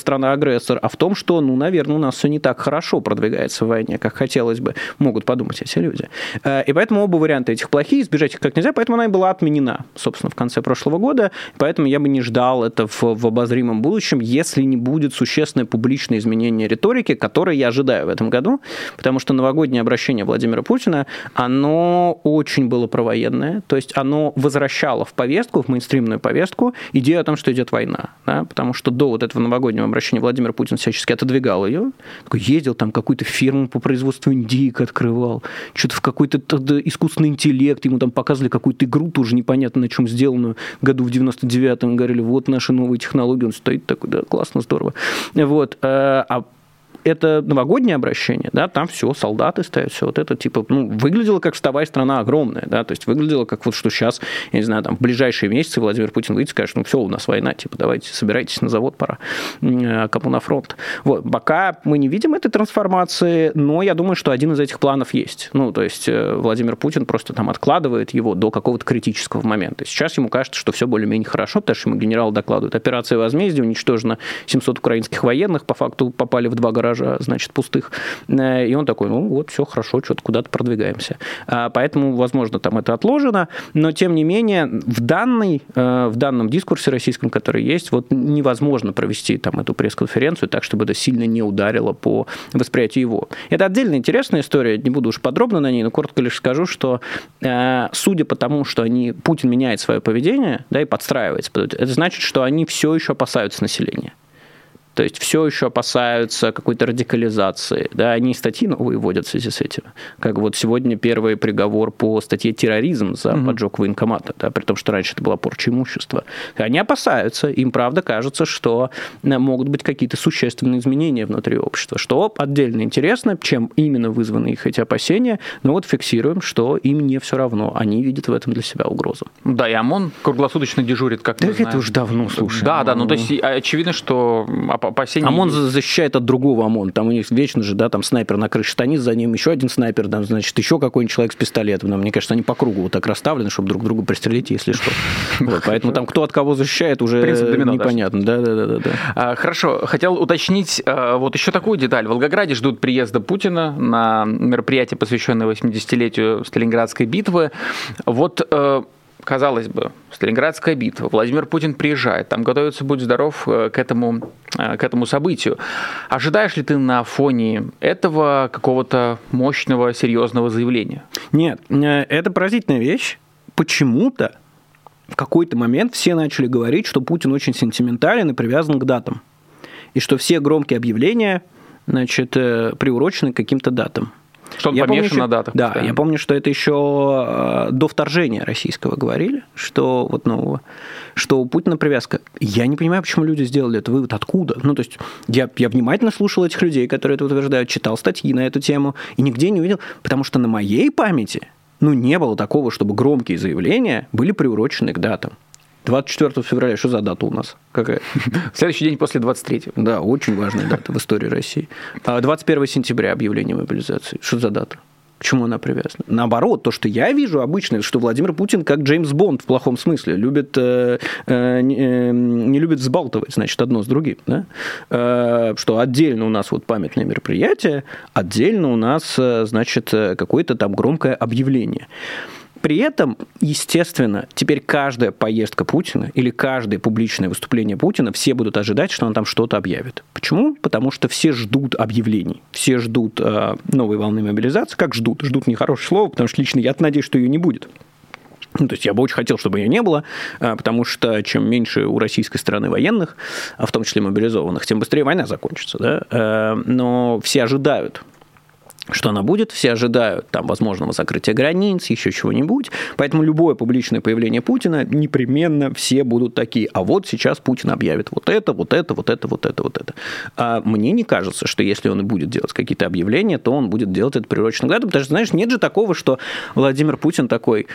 страна-агрессор, а в том, что, ну, наверное, у нас все не так хорошо продвигается в войне, как хотелось бы, могут подумать эти люди. Э, и поэтому оба варианта этих плохие, избежать их как нельзя, поэтому она и была отменена, собственно, в конце прошлого года, поэтому я бы не ждал это в, в обозримом будущем, если не будет существенное публичное изменение риторики, которое я ожидаю в этом году, потому что новогоднее обращение Владимира Путина, оно очень было провоенное, то есть оно возвращало в повестку, в мейнстримную повестку идею о том, что идет война, да, потому что до вот этого новогоднего обращения Владимир Путин всячески отодвигал ее, ездил там какую-то фирму по производству индейок открывал, что-то в какой-то искусственный интеллект, ему там показывали какую-то игру тоже непонятно на чем сделанную, году в 99-м говорили, вот наши новые технологии, он стоит такой, да, классно, здорово. Вот. Э, а это новогоднее обращение, да, там все, солдаты стоят, все вот это, типа, ну, выглядело как вставая страна огромная, да, то есть выглядело как вот, что сейчас, я не знаю, там, в ближайшие месяцы Владимир Путин выйдет и скажет, ну, все, у нас война, типа, давайте, собирайтесь на завод, пора, а кому на фронт. Вот, пока мы не видим этой трансформации, но я думаю, что один из этих планов есть. Ну, то есть э, Владимир Путин просто там откладывает его до какого-то критического момента. Сейчас ему кажется, что все более-менее хорошо, потому что ему генерал докладывает, операция возмездия, уничтожено 700 украинских военных, по факту попали в два гаража гаража, значит, пустых. Э, и он такой, ну вот, все хорошо, что-то куда-то продвигаемся. А, поэтому, возможно, там это отложено, но, тем не менее, в, данной, э, в данном дискурсе российском, который есть, вот невозможно провести там эту пресс-конференцию так, чтобы это сильно не ударило по восприятию его. Это отдельно интересная история, не буду уж подробно на ней, но коротко лишь скажу, что э, судя по тому, что они, Путин меняет свое поведение, да, и подстраивается, это значит, что они все еще опасаются населения. То есть все еще опасаются какой-то радикализации. Да, они статьи новые вводят в связи с этим. Как вот сегодня первый приговор по статье терроризм за угу. поджог военкомата, да, при том, что раньше это была порча имущества. Они опасаются, им правда кажется, что э, могут быть какие-то существенные изменения внутри общества, что отдельно интересно, чем именно вызваны их эти опасения, но вот фиксируем, что им не все равно, они видят в этом для себя угрозу. Да, и ОМОН круглосуточно дежурит, как да, мы это уже давно, слушай. Да, да, ну то есть очевидно, что опасения... ОМОН защищает от другого ОМОН. Там у них вечно же, да, там снайпер на крыше станет, за ним еще один снайпер, там, значит, еще какой-нибудь человек с пистолетом. Там, мне кажется, они по кругу вот так расставлены, чтобы друг друга пристрелить, если что. Вот, поэтому там кто от кого защищает, уже непонятно. Да, да, да, да. А, хорошо. Хотел уточнить а, вот еще такую деталь. В Волгограде ждут приезда Путина на мероприятие, посвященное 80-летию Сталинградской битвы. Вот э, казалось бы, Сталинградская битва, Владимир Путин приезжает, там готовится «Будь здоров» э, к этому, э, к этому событию. Ожидаешь ли ты на фоне этого какого-то мощного, серьезного заявления? Нет, э, это поразительная вещь. Почему-то в какой-то момент все начали говорить, что Путин очень сентиментален и привязан к датам. И что все громкие объявления значит, приурочены к каким-то датам. Что он я помню, на датах. Да, постоянно. я помню, что это еще э, до вторжения российского говорили, что вот нового, что у Путина привязка. Я не понимаю, почему люди сделали это вывод, откуда. Ну, то есть я, я внимательно слушал этих людей, которые это утверждают, читал статьи на эту тему, и нигде не увидел, потому что на моей памяти ну, не было такого, чтобы громкие заявления были приурочены к датам. 24 февраля, что за дата у нас? Какая? Следующий день после 23. Да, очень важная дата в истории России. 21 а сентября объявление мобилизации. Что за дата? К чему она привязана? Наоборот, то, что я вижу обычно, что Владимир Путин, как Джеймс Бонд в плохом смысле, любит, э, э, э, не любит взбалтывать, значит, одно с другим. Да? Э, что отдельно у нас вот памятное мероприятие, отдельно у нас, э, значит, э, какое-то там громкое объявление. При этом, естественно, теперь каждая поездка Путина или каждое публичное выступление Путина, все будут ожидать, что он там что-то объявит. Почему? Потому что все ждут объявлений, все ждут э, новой волны мобилизации. Как ждут? Ждут нехорошее слово, потому что лично я надеюсь, что ее не будет. Ну, то есть я бы очень хотел, чтобы ее не было, э, потому что чем меньше у российской стороны военных, а в том числе мобилизованных, тем быстрее война закончится. Да? Э, но все ожидают что она будет, все ожидают там возможного закрытия границ, еще чего-нибудь, поэтому любое публичное появление Путина непременно все будут такие, а вот сейчас Путин объявит вот это, вот это, вот это, вот это, вот это. А мне не кажется, что если он и будет делать какие-то объявления, то он будет делать это приуроченным годом, потому что, знаешь, нет же такого, что Владимир Путин такой,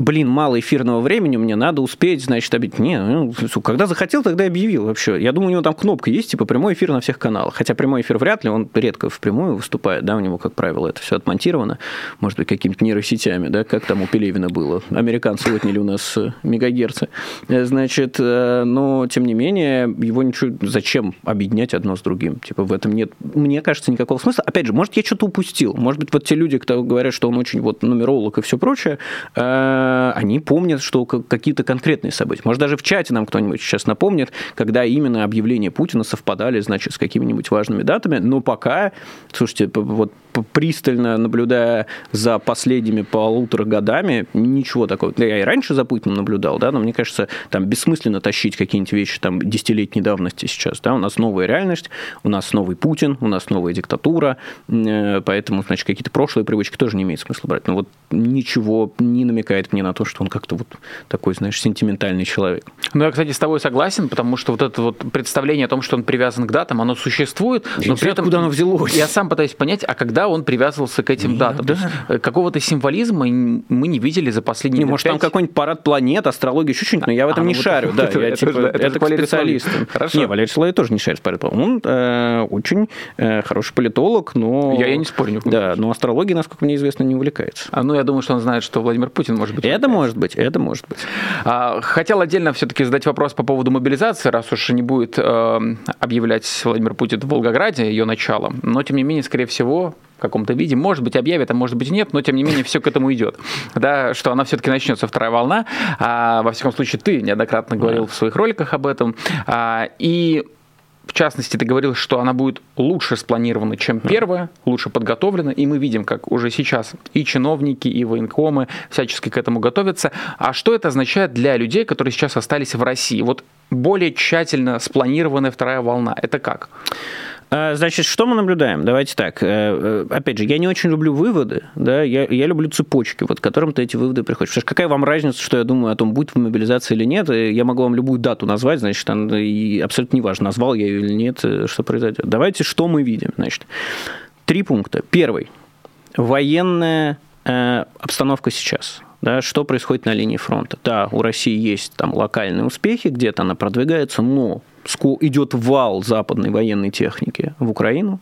блин, мало эфирного времени, мне надо успеть, значит, объявить. Не, ну, когда захотел, тогда объявил вообще. Я думаю, у него там кнопка есть, типа прямой эфир на всех каналах. Хотя прямой эфир вряд ли, он редко в прямую выступает, да, у него, как правило, это все отмонтировано, может быть, какими-то нейросетями, да, как там у Пелевина было. Американцы отняли у нас э, мегагерцы. Э, значит, э, но, тем не менее, его ничего... Зачем объединять одно с другим? Типа в этом нет, мне кажется, никакого смысла. Опять же, может, я что-то упустил. Может быть, вот те люди, кто говорят, что он очень вот нумеролог и все прочее, они помнят, что какие-то конкретные события. Может, даже в чате нам кто-нибудь сейчас напомнит, когда именно объявления Путина совпадали, значит, с какими-нибудь важными датами. Но пока, слушайте, вот пристально наблюдая за последними полутора годами, ничего такого. Я и раньше за Путиным наблюдал, да, но мне кажется, там бессмысленно тащить какие-нибудь вещи там десятилетней давности сейчас, да, у нас новая реальность, у нас новый Путин, у нас новая диктатура, э, поэтому, значит, какие-то прошлые привычки тоже не имеет смысла брать. Но вот ничего не намекает мне на то, что он как-то вот такой, знаешь, сентиментальный человек. Ну, я, кстати, с тобой согласен, потому что вот это вот представление о том, что он привязан к датам, оно существует, но при этом... Куда оно взялось? Я сам пытаюсь понять, а когда он привязывался к этим Нет, датам? Да. То есть э, какого-то символизма мы не видели за последние не, Может, 5... там какой-нибудь парад планет, астрология, еще что-нибудь, но я в этом а, не вот шарю. Да, это, я, типа, это, это, это специалист. Хорошо. Не, Валерий Соловей тоже не шарит парад Он э, очень э, хороший политолог, но... Я, я не спорю. Да, но астрологией, насколько мне известно, не увлекается. А, ну, я думаю, что он знает, что Владимир Путин может быть. Это может быть, это может быть. А, хотел отдельно все-таки задать вопрос по поводу мобилизации, раз уж не будет э, объявлять Владимир Путин в Волгограде ее начало. Но, тем не менее, скорее всего, в каком-то виде. Может быть, объявят, а может быть, нет, но тем не менее все к этому идет. Да, что она все-таки начнется вторая волна. А, во всяком случае, ты неоднократно говорил в своих роликах об этом. А, и в частности, ты говорил, что она будет лучше спланирована, чем первая, лучше подготовлена, и мы видим, как уже сейчас и чиновники, и военкомы всячески к этому готовятся. А что это означает для людей, которые сейчас остались в России? Вот более тщательно спланированная вторая волна. Это как? А, значит, что мы наблюдаем? Давайте так. Э, э, опять же, я не очень люблю выводы, да, я, я люблю цепочки, вот к которым ты эти выводы приходишь. Потому что какая вам разница, что я думаю о том, будет мобилизация или нет? Я могу вам любую дату назвать, значит, и абсолютно неважно, назвал я ее или нет, э, что произойдет. Давайте, что мы видим, значит. Три пункта. Первый. Военная э, обстановка сейчас да, что происходит на линии фронта. Да, у России есть там локальные успехи, где-то она продвигается, но идет вал западной военной техники в Украину.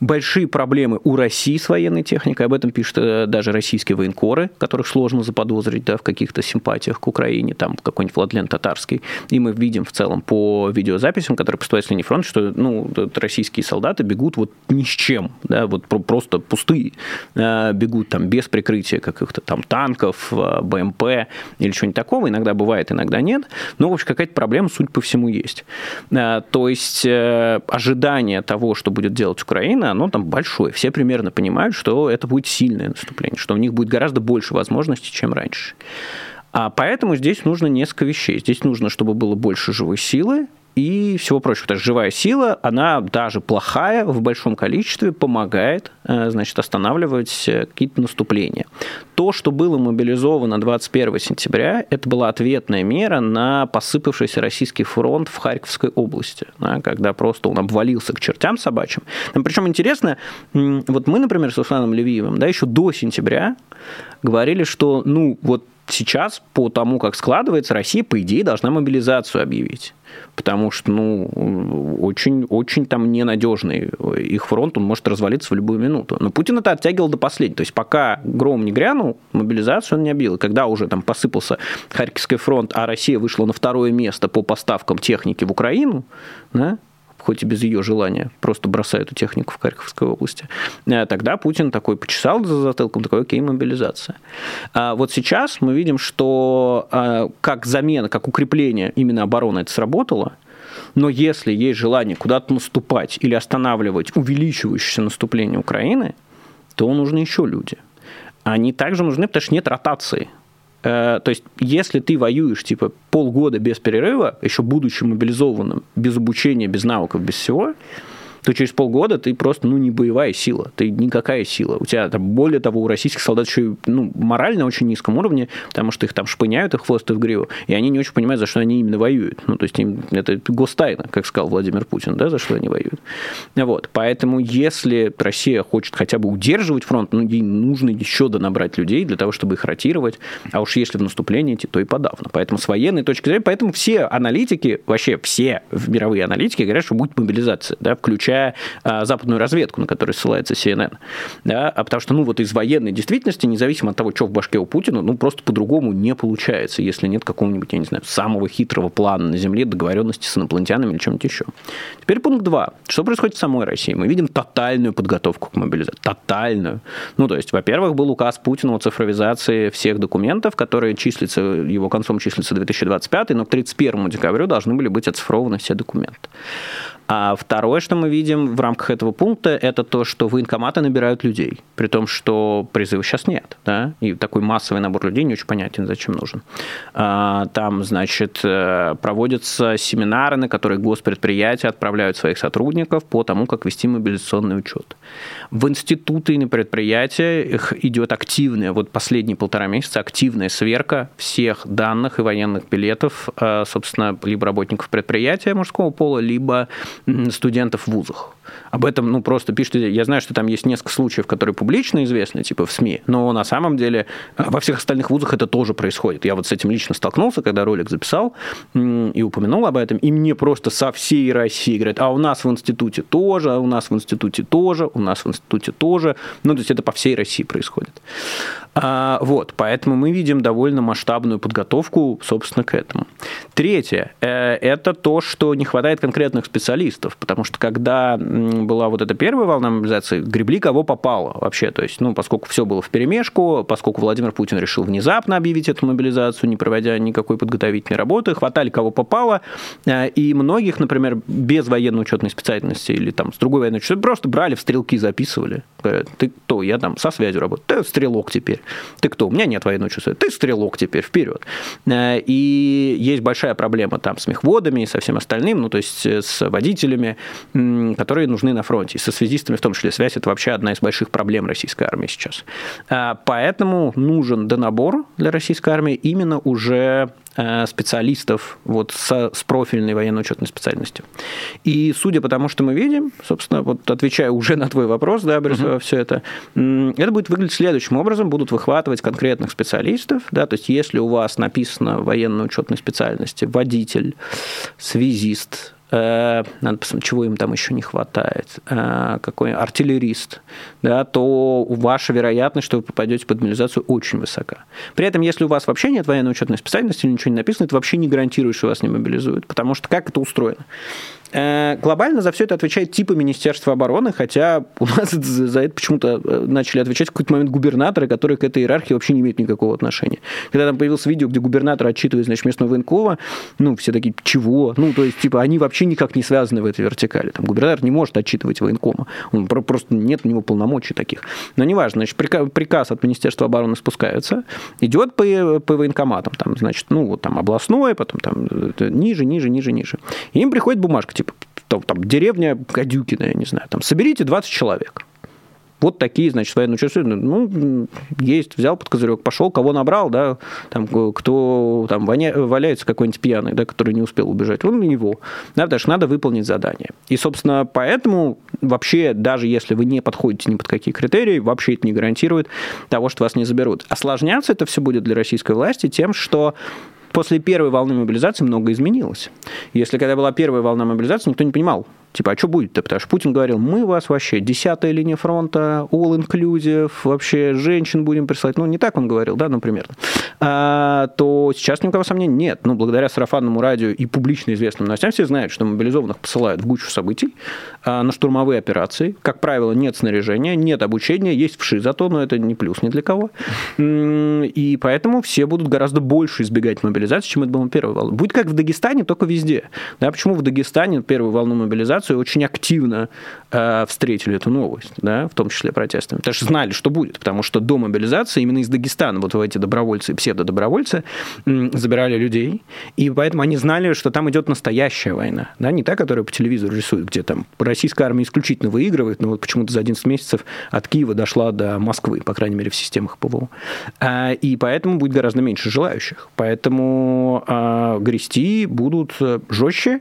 Большие проблемы у России с военной техникой. Об этом пишут э, даже российские военкоры, которых сложно заподозрить да, в каких-то симпатиях к Украине, там какой-нибудь Владлен Татарский. И мы видим в целом по видеозаписям, которые поступают с линии фронта, что ну, российские солдаты бегут вот ни с чем, да, вот просто пустые. Э, бегут там без прикрытия каких-то там танков, э, БМП или чего-нибудь такого. Иногда бывает, иногда нет. Но, в общем, какая-то проблема, судя по всему, есть. Э, то есть э, ожидание того, что будет делать Украина, оно там большое. Все примерно понимают, что это будет сильное наступление, что у них будет гораздо больше возможностей, чем раньше. А поэтому здесь нужно несколько вещей. Здесь нужно, чтобы было больше живой силы, и всего прочего. Потому что живая сила, она даже плохая в большом количестве помогает, э, значит, останавливать э, какие-то наступления. То, что было мобилизовано 21 сентября, это была ответная мера на посыпавшийся российский фронт в Харьковской области, да, когда просто он обвалился к чертям собачьим. Причем интересно, вот мы, например, с Русланом Левиевым, да, еще до сентября говорили, что, ну, вот сейчас, по тому, как складывается, Россия, по идее, должна мобилизацию объявить. Потому что, ну, очень, очень там ненадежный их фронт, он может развалиться в любую минуту. Но Путин это оттягивал до последнего. То есть пока гром не грянул, мобилизацию он не объявил. Когда уже там посыпался Харьковский фронт, а Россия вышла на второе место по поставкам техники в Украину, да, хоть и без ее желания, просто бросают эту технику в Харьковской области. Э, тогда Путин такой почесал за затылком, такой, окей, мобилизация. А вот сейчас мы видим, что э, как замена, как укрепление именно обороны это сработало, но если есть желание куда-то наступать или останавливать увеличивающееся наступление Украины, то нужны еще люди. Они также нужны, потому что нет ротации. Э, то есть, если ты воюешь, типа, полгода без перерыва, еще будучи мобилизованным, без обучения, без навыков, без всего, то через полгода ты просто, ну, не боевая сила, ты никакая сила. У тебя, там, более того, у российских солдат еще, ну, морально очень низком уровне, потому что их там шпыняют, их хвост и в гриву, и они не очень понимают, за что они именно воюют. Ну, то есть им, это гостайна, как сказал Владимир Путин, да, за что они воюют. Вот, поэтому если Россия хочет хотя бы удерживать фронт, ну, ей нужно еще донабрать людей для того, чтобы их ротировать, а уж если в наступление идти, то и подавно. Поэтому с военной точки зрения, поэтому все аналитики, вообще все мировые аналитики говорят, что будет мобилизация, да, включая а, западную разведку, на которую ссылается CNN. Да, а потому что, ну, вот из военной действительности, независимо от того, что в башке у Путина, ну, просто по-другому не получается, если нет какого-нибудь, я не знаю, самого хитрого плана на Земле, договоренности с инопланетянами или чем-нибудь еще. Теперь пункт два. Что происходит в самой России? Мы видим тотальную подготовку к мобилизации. Тотальную. Ну, то есть, во-первых, был указ Путина о цифровизации всех документов, которые числятся, его концом числится 2025, но к 31 декабрю должны были быть оцифрованы все документы. А второе, что мы видим в рамках этого пункта, это то, что военкоматы набирают людей, при том, что призыва сейчас нет, да, и такой массовый набор людей не очень понятен, зачем нужен. А, там, значит, э, проводятся семинары, на которые госпредприятия отправляют своих сотрудников по тому, как вести мобилизационный учет. В институты и на предприятия идет активная, вот последние полтора месяца, активная сверка всех данных и военных билетов, э, собственно, либо работников предприятия мужского пола, либо студентов в вузах. Об этом, ну, просто пишут. Я знаю, что там есть несколько случаев, которые публично известны, типа в СМИ, но на самом деле э, во всех остальных вузах это тоже происходит. Я вот с этим лично столкнулся, когда ролик записал и упомянул об этом, и мне просто со всей России говорят, а у нас в институте тоже, а у нас в институте тоже, у нас в институте тоже. Ну, то есть это по всей России происходит. А, вот, поэтому мы видим довольно масштабную подготовку, собственно, к этому. Третье э, – это то, что не хватает конкретных специалистов, потому что когда была вот эта первая волна мобилизации, гребли кого попало вообще, то есть, ну, поскольку все было в перемешку, поскольку Владимир Путин решил внезапно объявить эту мобилизацию, не проводя никакой подготовительной работы, хватали кого попало, э, и многих, например, без военно-учетной специальности или там с другой военной учетной, просто брали в стрелки, записывали. Говорят, ты кто? Я там со связью работаю. Ты стрелок теперь. Ты кто? У меня нет военного чувства. Ты стрелок теперь, вперед. Э, и есть большая проблема там с мехводами и со всем остальным, ну, то есть э, с водителями, которые нужны на фронте. И со связистами в том числе. Связь – это вообще одна из больших проблем российской армии сейчас. Э, поэтому нужен донабор для российской армии именно уже Э, специалистов вот с, с профильной военно-учетной специальностью. И судя по тому, что мы видим, собственно, вот отвечая уже на твой вопрос, да, Борис, uh-huh. все это, это будет выглядеть следующим образом. Будут выхватывать конкретных специалистов, да, то есть если у вас написано военно-учетной специальности водитель, связист, надо посмотреть, чего им там еще не хватает, э, какой артиллерист, да, то ваша вероятность, что вы попадете под мобилизацию, очень высока. При этом, если у вас вообще нет военной учетной специальности, ничего не написано, это вообще не гарантирует, что вас не мобилизуют, потому что как это устроено? Э, глобально за все это отвечает типа Министерства обороны, хотя у нас за это почему-то э, начали отвечать в какой-то момент губернаторы, которые к этой иерархии вообще не имеют никакого отношения. Когда там появилось видео, где губернатор отчитывает, значит, местного военкова, ну, все такие, чего? Ну, то есть, типа, они вообще никак не связаны в этой вертикали. Там губернатор не может отчитывать военкома. Он просто нет у него полномочий таких. Но неважно, значит, приказ от Министерства обороны спускается, идет по, по военкоматам, там, значит, ну, вот там областной, потом там э, ниже, ниже, ниже, ниже. И им приходит бумажка, типа, там, там деревня Гадюкина, я не знаю, там, соберите 20 человек. Вот такие, значит, военные часы. Ну, есть, взял под козырек, пошел, кого набрал, да, там, кто там воня, валяется какой-нибудь пьяный, да, который не успел убежать, он на него. Да, потому что надо выполнить задание. И, собственно, поэтому вообще, даже если вы не подходите ни под какие критерии, вообще это не гарантирует того, что вас не заберут. Осложняться это все будет для российской власти тем, что после первой волны мобилизации много изменилось. Если когда была первая волна мобилизации, никто не понимал, Типа, а что будет-то? Потому что Путин говорил, мы вас вообще, десятая линия фронта, all inclusive, вообще женщин будем присылать. Ну, не так он говорил, да, ну, примерно. А, то сейчас ни у кого сомнений нет. Ну, благодаря сарафанному радио и публично известным новостям все знают, что мобилизованных посылают в гучу событий на штурмовые операции. Как правило, нет снаряжения, нет обучения, есть вши зато, но это не плюс ни для кого. И поэтому все будут гораздо больше избегать мобилизации, чем это было первой волны. Будет как в Дагестане, только везде. Да, почему в Дагестане первую волну мобилизации очень активно э, встретили эту новость, да, в том числе протестами. Потому что знали, что будет, потому что до мобилизации именно из Дагестана вот эти добровольцы, псевдодобровольцы забирали людей, и поэтому они знали, что там идет настоящая война, да, не та, которая по телевизору рисует, где там российская армия исключительно выигрывает, но вот почему-то за 11 месяцев от Киева дошла до Москвы, по крайней мере, в системах ПВО. А, и поэтому будет гораздо меньше желающих. Поэтому а, грести будут э, жестче,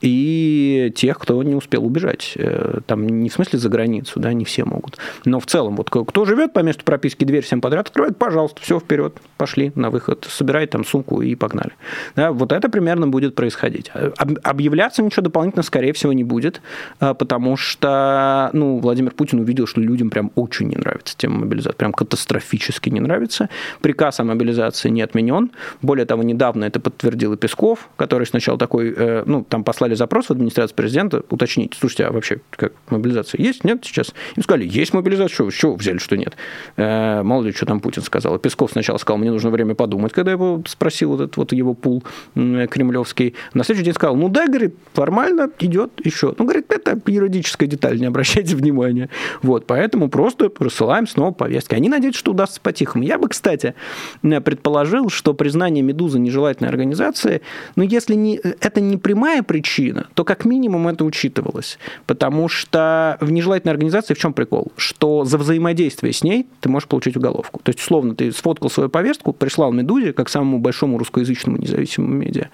и тех, кто не успел убежать. Э, там не в смысле за границу, да, не все могут. Но в целом, вот кто живет по месту прописки, дверь всем подряд открывает, пожалуйста, все вперед, пошли на выход, собирай там сумку и погнали. Да, вот это примерно будет происходить. А, объявляться ничего дополнительно, скорее всего, не будет, а, потому что, ну, Владимир Путин увидел, что людям прям очень не нравится тема мобилизации, прям катастрофически не нравится. Приказ о мобилизации не отменен. Более того, недавно это подтвердил и Песков, который сначала такой, э, ну, там послали послали запрос в администрацию президента уточнить, слушайте, а вообще как мобилизация есть, нет сейчас? Им сказали, есть мобилизация, что, что взяли, что нет? Э, мало ли, что там Путин сказал. Песков сначала сказал, мне нужно время подумать, когда его спросил вот этот вот его пул кремлевский. На следующий день сказал, ну да, говорит, формально идет еще. Ну, говорит, это юридическая деталь, не обращайте внимания. Вот, поэтому просто рассылаем снова повестки. Они надеются, что удастся по-тихому. Я бы, кстати, предположил, что признание «Медузы» нежелательной организации, ну, если не, это не прямая причина, причина, то как минимум это учитывалось. Потому что в нежелательной организации в чем прикол? Что за взаимодействие с ней ты можешь получить уголовку. То есть, условно, ты сфоткал свою повестку, прислал Медузе, как самому большому русскоязычному независимому медиа,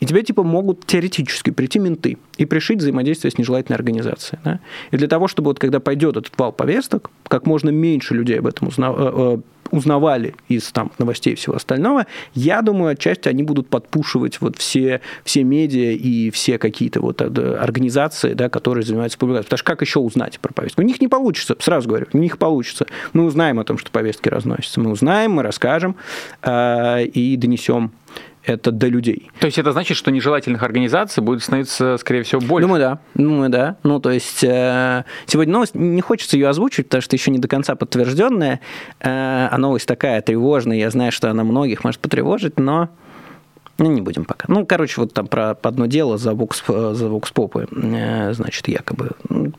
и тебе типа могут теоретически прийти менты и пришить взаимодействие с нежелательной организацией. Да? И для того, чтобы вот когда пойдет этот вал повесток, как можно меньше людей об этом. Э, э, узнавали из там, новостей и всего остального, я думаю, отчасти они будут подпушивать вот все, все медиа и все какие-то вот э, организации, да, которые занимаются публикацией. Потому что как еще узнать про повестку? У них не получится, сразу говорю, у них получится. Мы узнаем о том, что повестки разносятся. Мы узнаем, мы расскажем э, и донесем это до людей. То есть это значит, что нежелательных организаций будет становиться, скорее всего, больше? Думаю, да. Думаю, да. Ну, то есть э, сегодня новость, не хочется ее озвучить, потому что еще не до конца подтвержденная. Э, а новость такая тревожная, я знаю, что она многих может потревожить, но ну, не будем пока. Ну, короче, вот там про одно дело за Vox, за Vox Popы, э, значит, якобы.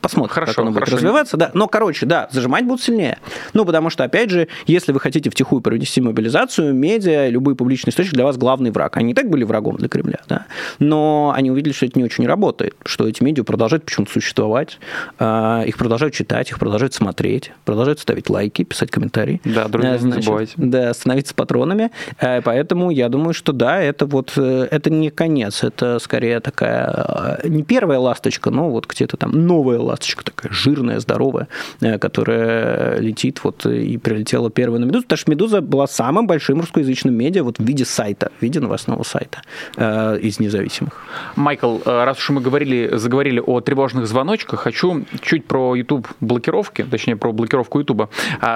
Посмотрим, хорошо, как оно будет развиваться. Да. Но, короче, да, зажимать будут сильнее. Ну, потому что, опять же, если вы хотите втихую провести мобилизацию, медиа, любой публичный источник для вас главный враг. Они и так были врагом для Кремля, да. Но они увидели, что это не очень работает, что эти медиа продолжают почему-то существовать, э, их продолжают читать, их продолжают смотреть, продолжают ставить лайки, писать комментарии. Да, друзья, э, значит, не забывайте. Да, становиться патронами. Поэтому я думаю, что да, это вот э, это не конец, это скорее такая э, не первая ласточка, но вот где-то там новая ласточка такая жирная, здоровая, э, которая летит вот и прилетела первая на Медузу, потому что Медуза была самым большим русскоязычным медиа вот в виде сайта, в виде новостного сайта э, из независимых. Майкл, раз уж мы говорили, заговорили о тревожных звоночках, хочу чуть про YouTube блокировки, точнее про блокировку YouTube,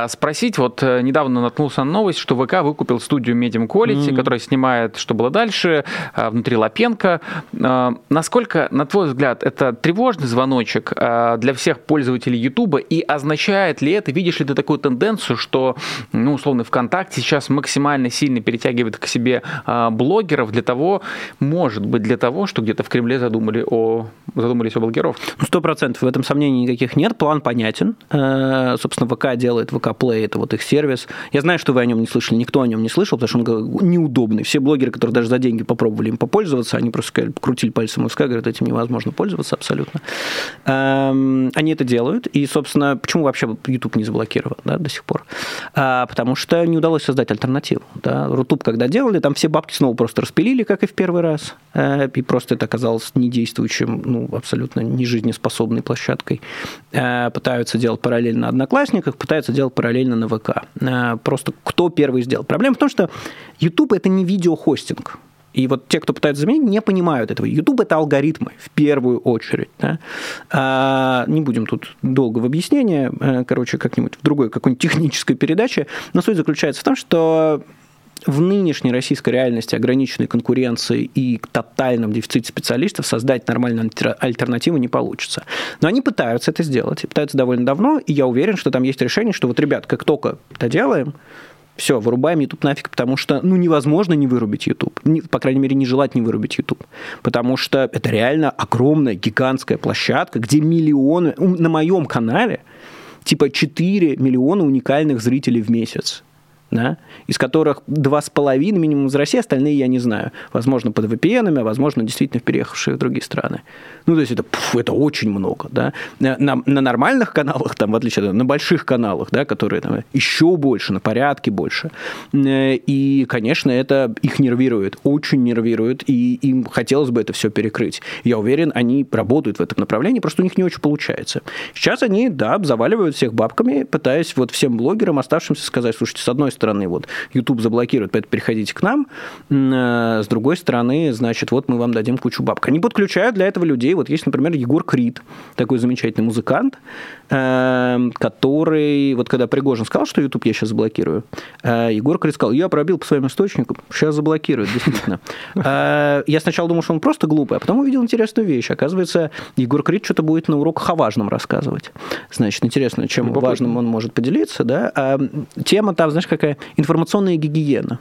спросить. Вот недавно наткнулся на новость, что ВК выкупил студию Medium Quality, mm-hmm. которая снимает «Что было дальше», Э, внутри Лапенко. Э, насколько, на твой взгляд, это тревожный звоночек э, для всех пользователей Ютуба и означает ли это, видишь ли ты такую тенденцию, что, ну, условно, ВКонтакте сейчас максимально сильно перетягивает к себе блогеров для того, может быть, для того, что где-то в Кремле задумали о, задумались о блогировке? Ну, сто процентов в этом сомнений никаких нет, план понятен. Собственно, ВК делает, ВК Play, это вот их сервис. Я знаю, что вы о нем не слышали, никто о нем не слышал, потому что он неудобный. Все блогеры, которые даже за деньги попробовали им попользоваться, они просто сказали, крутили пальцем МСК, говорят, этим невозможно пользоваться абсолютно. Эм, они это делают, и, собственно, почему вообще YouTube не заблокирован да, до сих пор? А, потому что не удалось создать альтернативу. Да. Рутуб, когда делали, там все бабки снова просто распилили, как и в первый раз, э, и просто это оказалось недействующим, ну, абсолютно нежизнеспособной площадкой. Э, пытаются делать параллельно на Одноклассниках, пытаются делать параллельно на ВК. Э, просто кто первый сделал? Проблема в том, что YouTube – это не видеохостинг. И вот те, кто пытается заменить, не понимают этого. YouTube это алгоритмы в первую очередь. Да? А, не будем тут долго в объяснении, э, короче, как-нибудь в другой какой-нибудь технической передаче. Но суть заключается в том, что в нынешней российской реальности ограниченной конкуренции и тотальном дефиците специалистов создать нормальную альтернативу не получится. Но они пытаются это сделать, и пытаются довольно давно, и я уверен, что там есть решение, что вот, ребят, как только это делаем, все, вырубаем YouTube нафиг, потому что, ну, невозможно не вырубить YouTube. Не, по крайней мере, не желать не вырубить YouTube. Потому что это реально огромная, гигантская площадка, где миллионы... На моем канале типа 4 миллиона уникальных зрителей в месяц да, из которых два с половиной минимум из России, остальные я не знаю. Возможно, под VPN, а возможно, действительно переехавшие в другие страны. Ну, то есть это, пф, это очень много, да. На, на нормальных каналах, там, в отличие от на больших каналах, да, которые там еще больше, на порядке больше. Э, и, конечно, это их нервирует, очень нервирует, и им хотелось бы это все перекрыть. Я уверен, они работают в этом направлении, просто у них не очень получается. Сейчас они, да, заваливают всех бабками, пытаясь вот всем блогерам, оставшимся, сказать, слушайте, с одной стороны, вот, YouTube заблокирует, поэтому переходите к нам, э, с другой стороны, значит, вот мы вам дадим кучу бабок. Они подключают для этого людей. Вот есть, например, Егор Крид, такой замечательный музыкант, эм, который, вот когда Пригожин сказал, что YouTube я сейчас заблокирую, э, Егор Крид сказал, я пробил по своим источникам, сейчас заблокируют, действительно. Э, я сначала думал, что он просто глупый, а потом увидел интересную вещь. Оказывается, Егор Крид что-то будет на уроках о важном рассказывать. Значит, интересно, чем Любопытно. важным он может поделиться, да? А тема там, знаешь, какая? Информационная гигиена.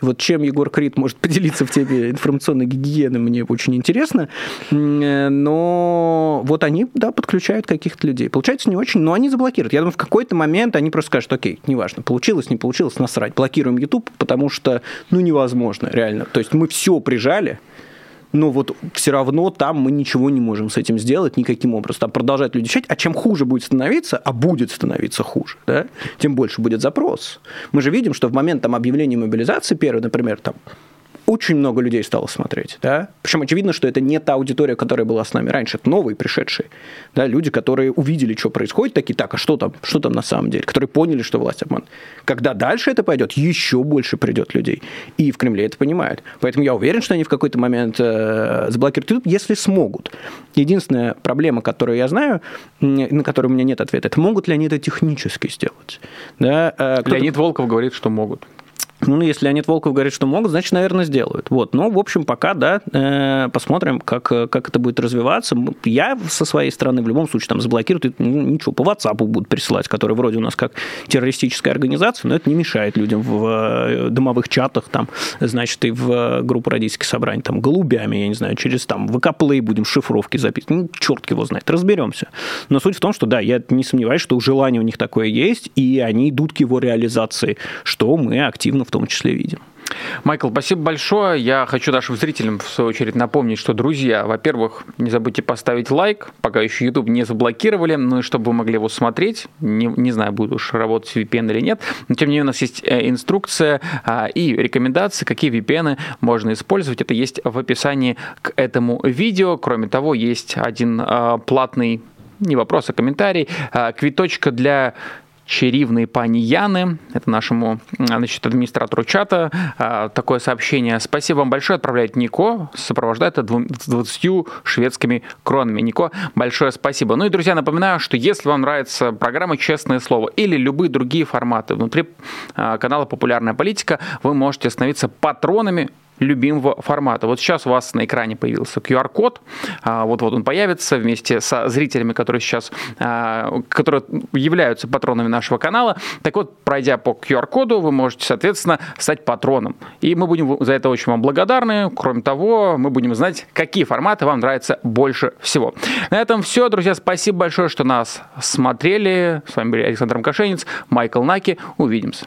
И вот чем Егор Крид может поделиться в теме информационной гигиены, мне очень интересно. Э, но вот они, да, подключают каких-то людей. Получается не очень, но они заблокируют. Я думаю, в какой-то момент они просто скажут, окей, неважно, получилось, не получилось, насрать, блокируем YouTube, потому что, ну, невозможно, реально. То есть мы все прижали, но вот все равно там мы ничего не можем с этим сделать никаким образом. Там продолжают люди читать, а чем хуже будет становиться, а будет становиться хуже, да, тем больше будет запрос. Мы же видим, что в момент там, объявления мобилизации первой, например, там очень много людей стало смотреть, да. Причем очевидно, что это не та аудитория, которая была с нами раньше, это новые пришедшие, да, люди, которые увидели, что происходит, такие, так, а что там, что там на самом деле, которые поняли, что власть обман. Когда дальше это пойдет, еще больше придет людей. И в Кремле это понимают. Поэтому я уверен, что они в какой-то момент э, заблокируют YouTube, если смогут. Единственная проблема, которую я знаю, на которую у меня нет ответа, это могут ли они это технически сделать. Да, э, Леонид Волков говорит, что могут. Ну, если Леонид Волков говорит, что могут, значит, наверное, сделают. Вот. Но, в общем, пока, да, э, посмотрим, как, как это будет развиваться. Я со своей стороны в любом случае там заблокируют, ну, ничего, по WhatsApp будут присылать, который вроде у нас как террористическая организация, но это не мешает людям в э, домовых чатах, там, значит, и в группу родительских собраний, там, голубями, я не знаю, через там ВК Play будем шифровки записывать. Ну, черт его знает, разберемся. Но суть в том, что, да, я не сомневаюсь, что желание у них такое есть, и они идут к его реализации, что мы активно в том числе видим. Майкл, спасибо большое. Я хочу нашим зрителям, в свою очередь, напомнить, что, друзья, во-первых, не забудьте поставить лайк, пока еще YouTube не заблокировали, ну и чтобы вы могли его смотреть. Не, не знаю, будет уж работать VPN или нет, но тем не менее у нас есть э, инструкция а, и рекомендации, какие VPN можно использовать. Это есть в описании к этому видео. Кроме того, есть один а, платный не вопрос, а комментарий. А, квиточка для Черивной пани Яны, это нашему значит, администратору чата, а, такое сообщение. Спасибо вам большое, отправляет Нико, сопровождает это 20 шведскими кронами. Нико, большое спасибо. Ну и, друзья, напоминаю, что если вам нравится программа «Честное слово» или любые другие форматы внутри а, канала «Популярная политика», вы можете становиться патронами любимого формата. Вот сейчас у вас на экране появился QR-код, а, вот-вот он появится вместе со зрителями, которые сейчас, а, которые являются патронами нашего канала. Так вот, пройдя по QR-коду, вы можете, соответственно, стать патроном. И мы будем за это очень вам благодарны. Кроме того, мы будем знать, какие форматы вам нравятся больше всего. На этом все, друзья. Спасибо большое, что нас смотрели. С вами был Александр Макашенец, Майкл Наки. Увидимся.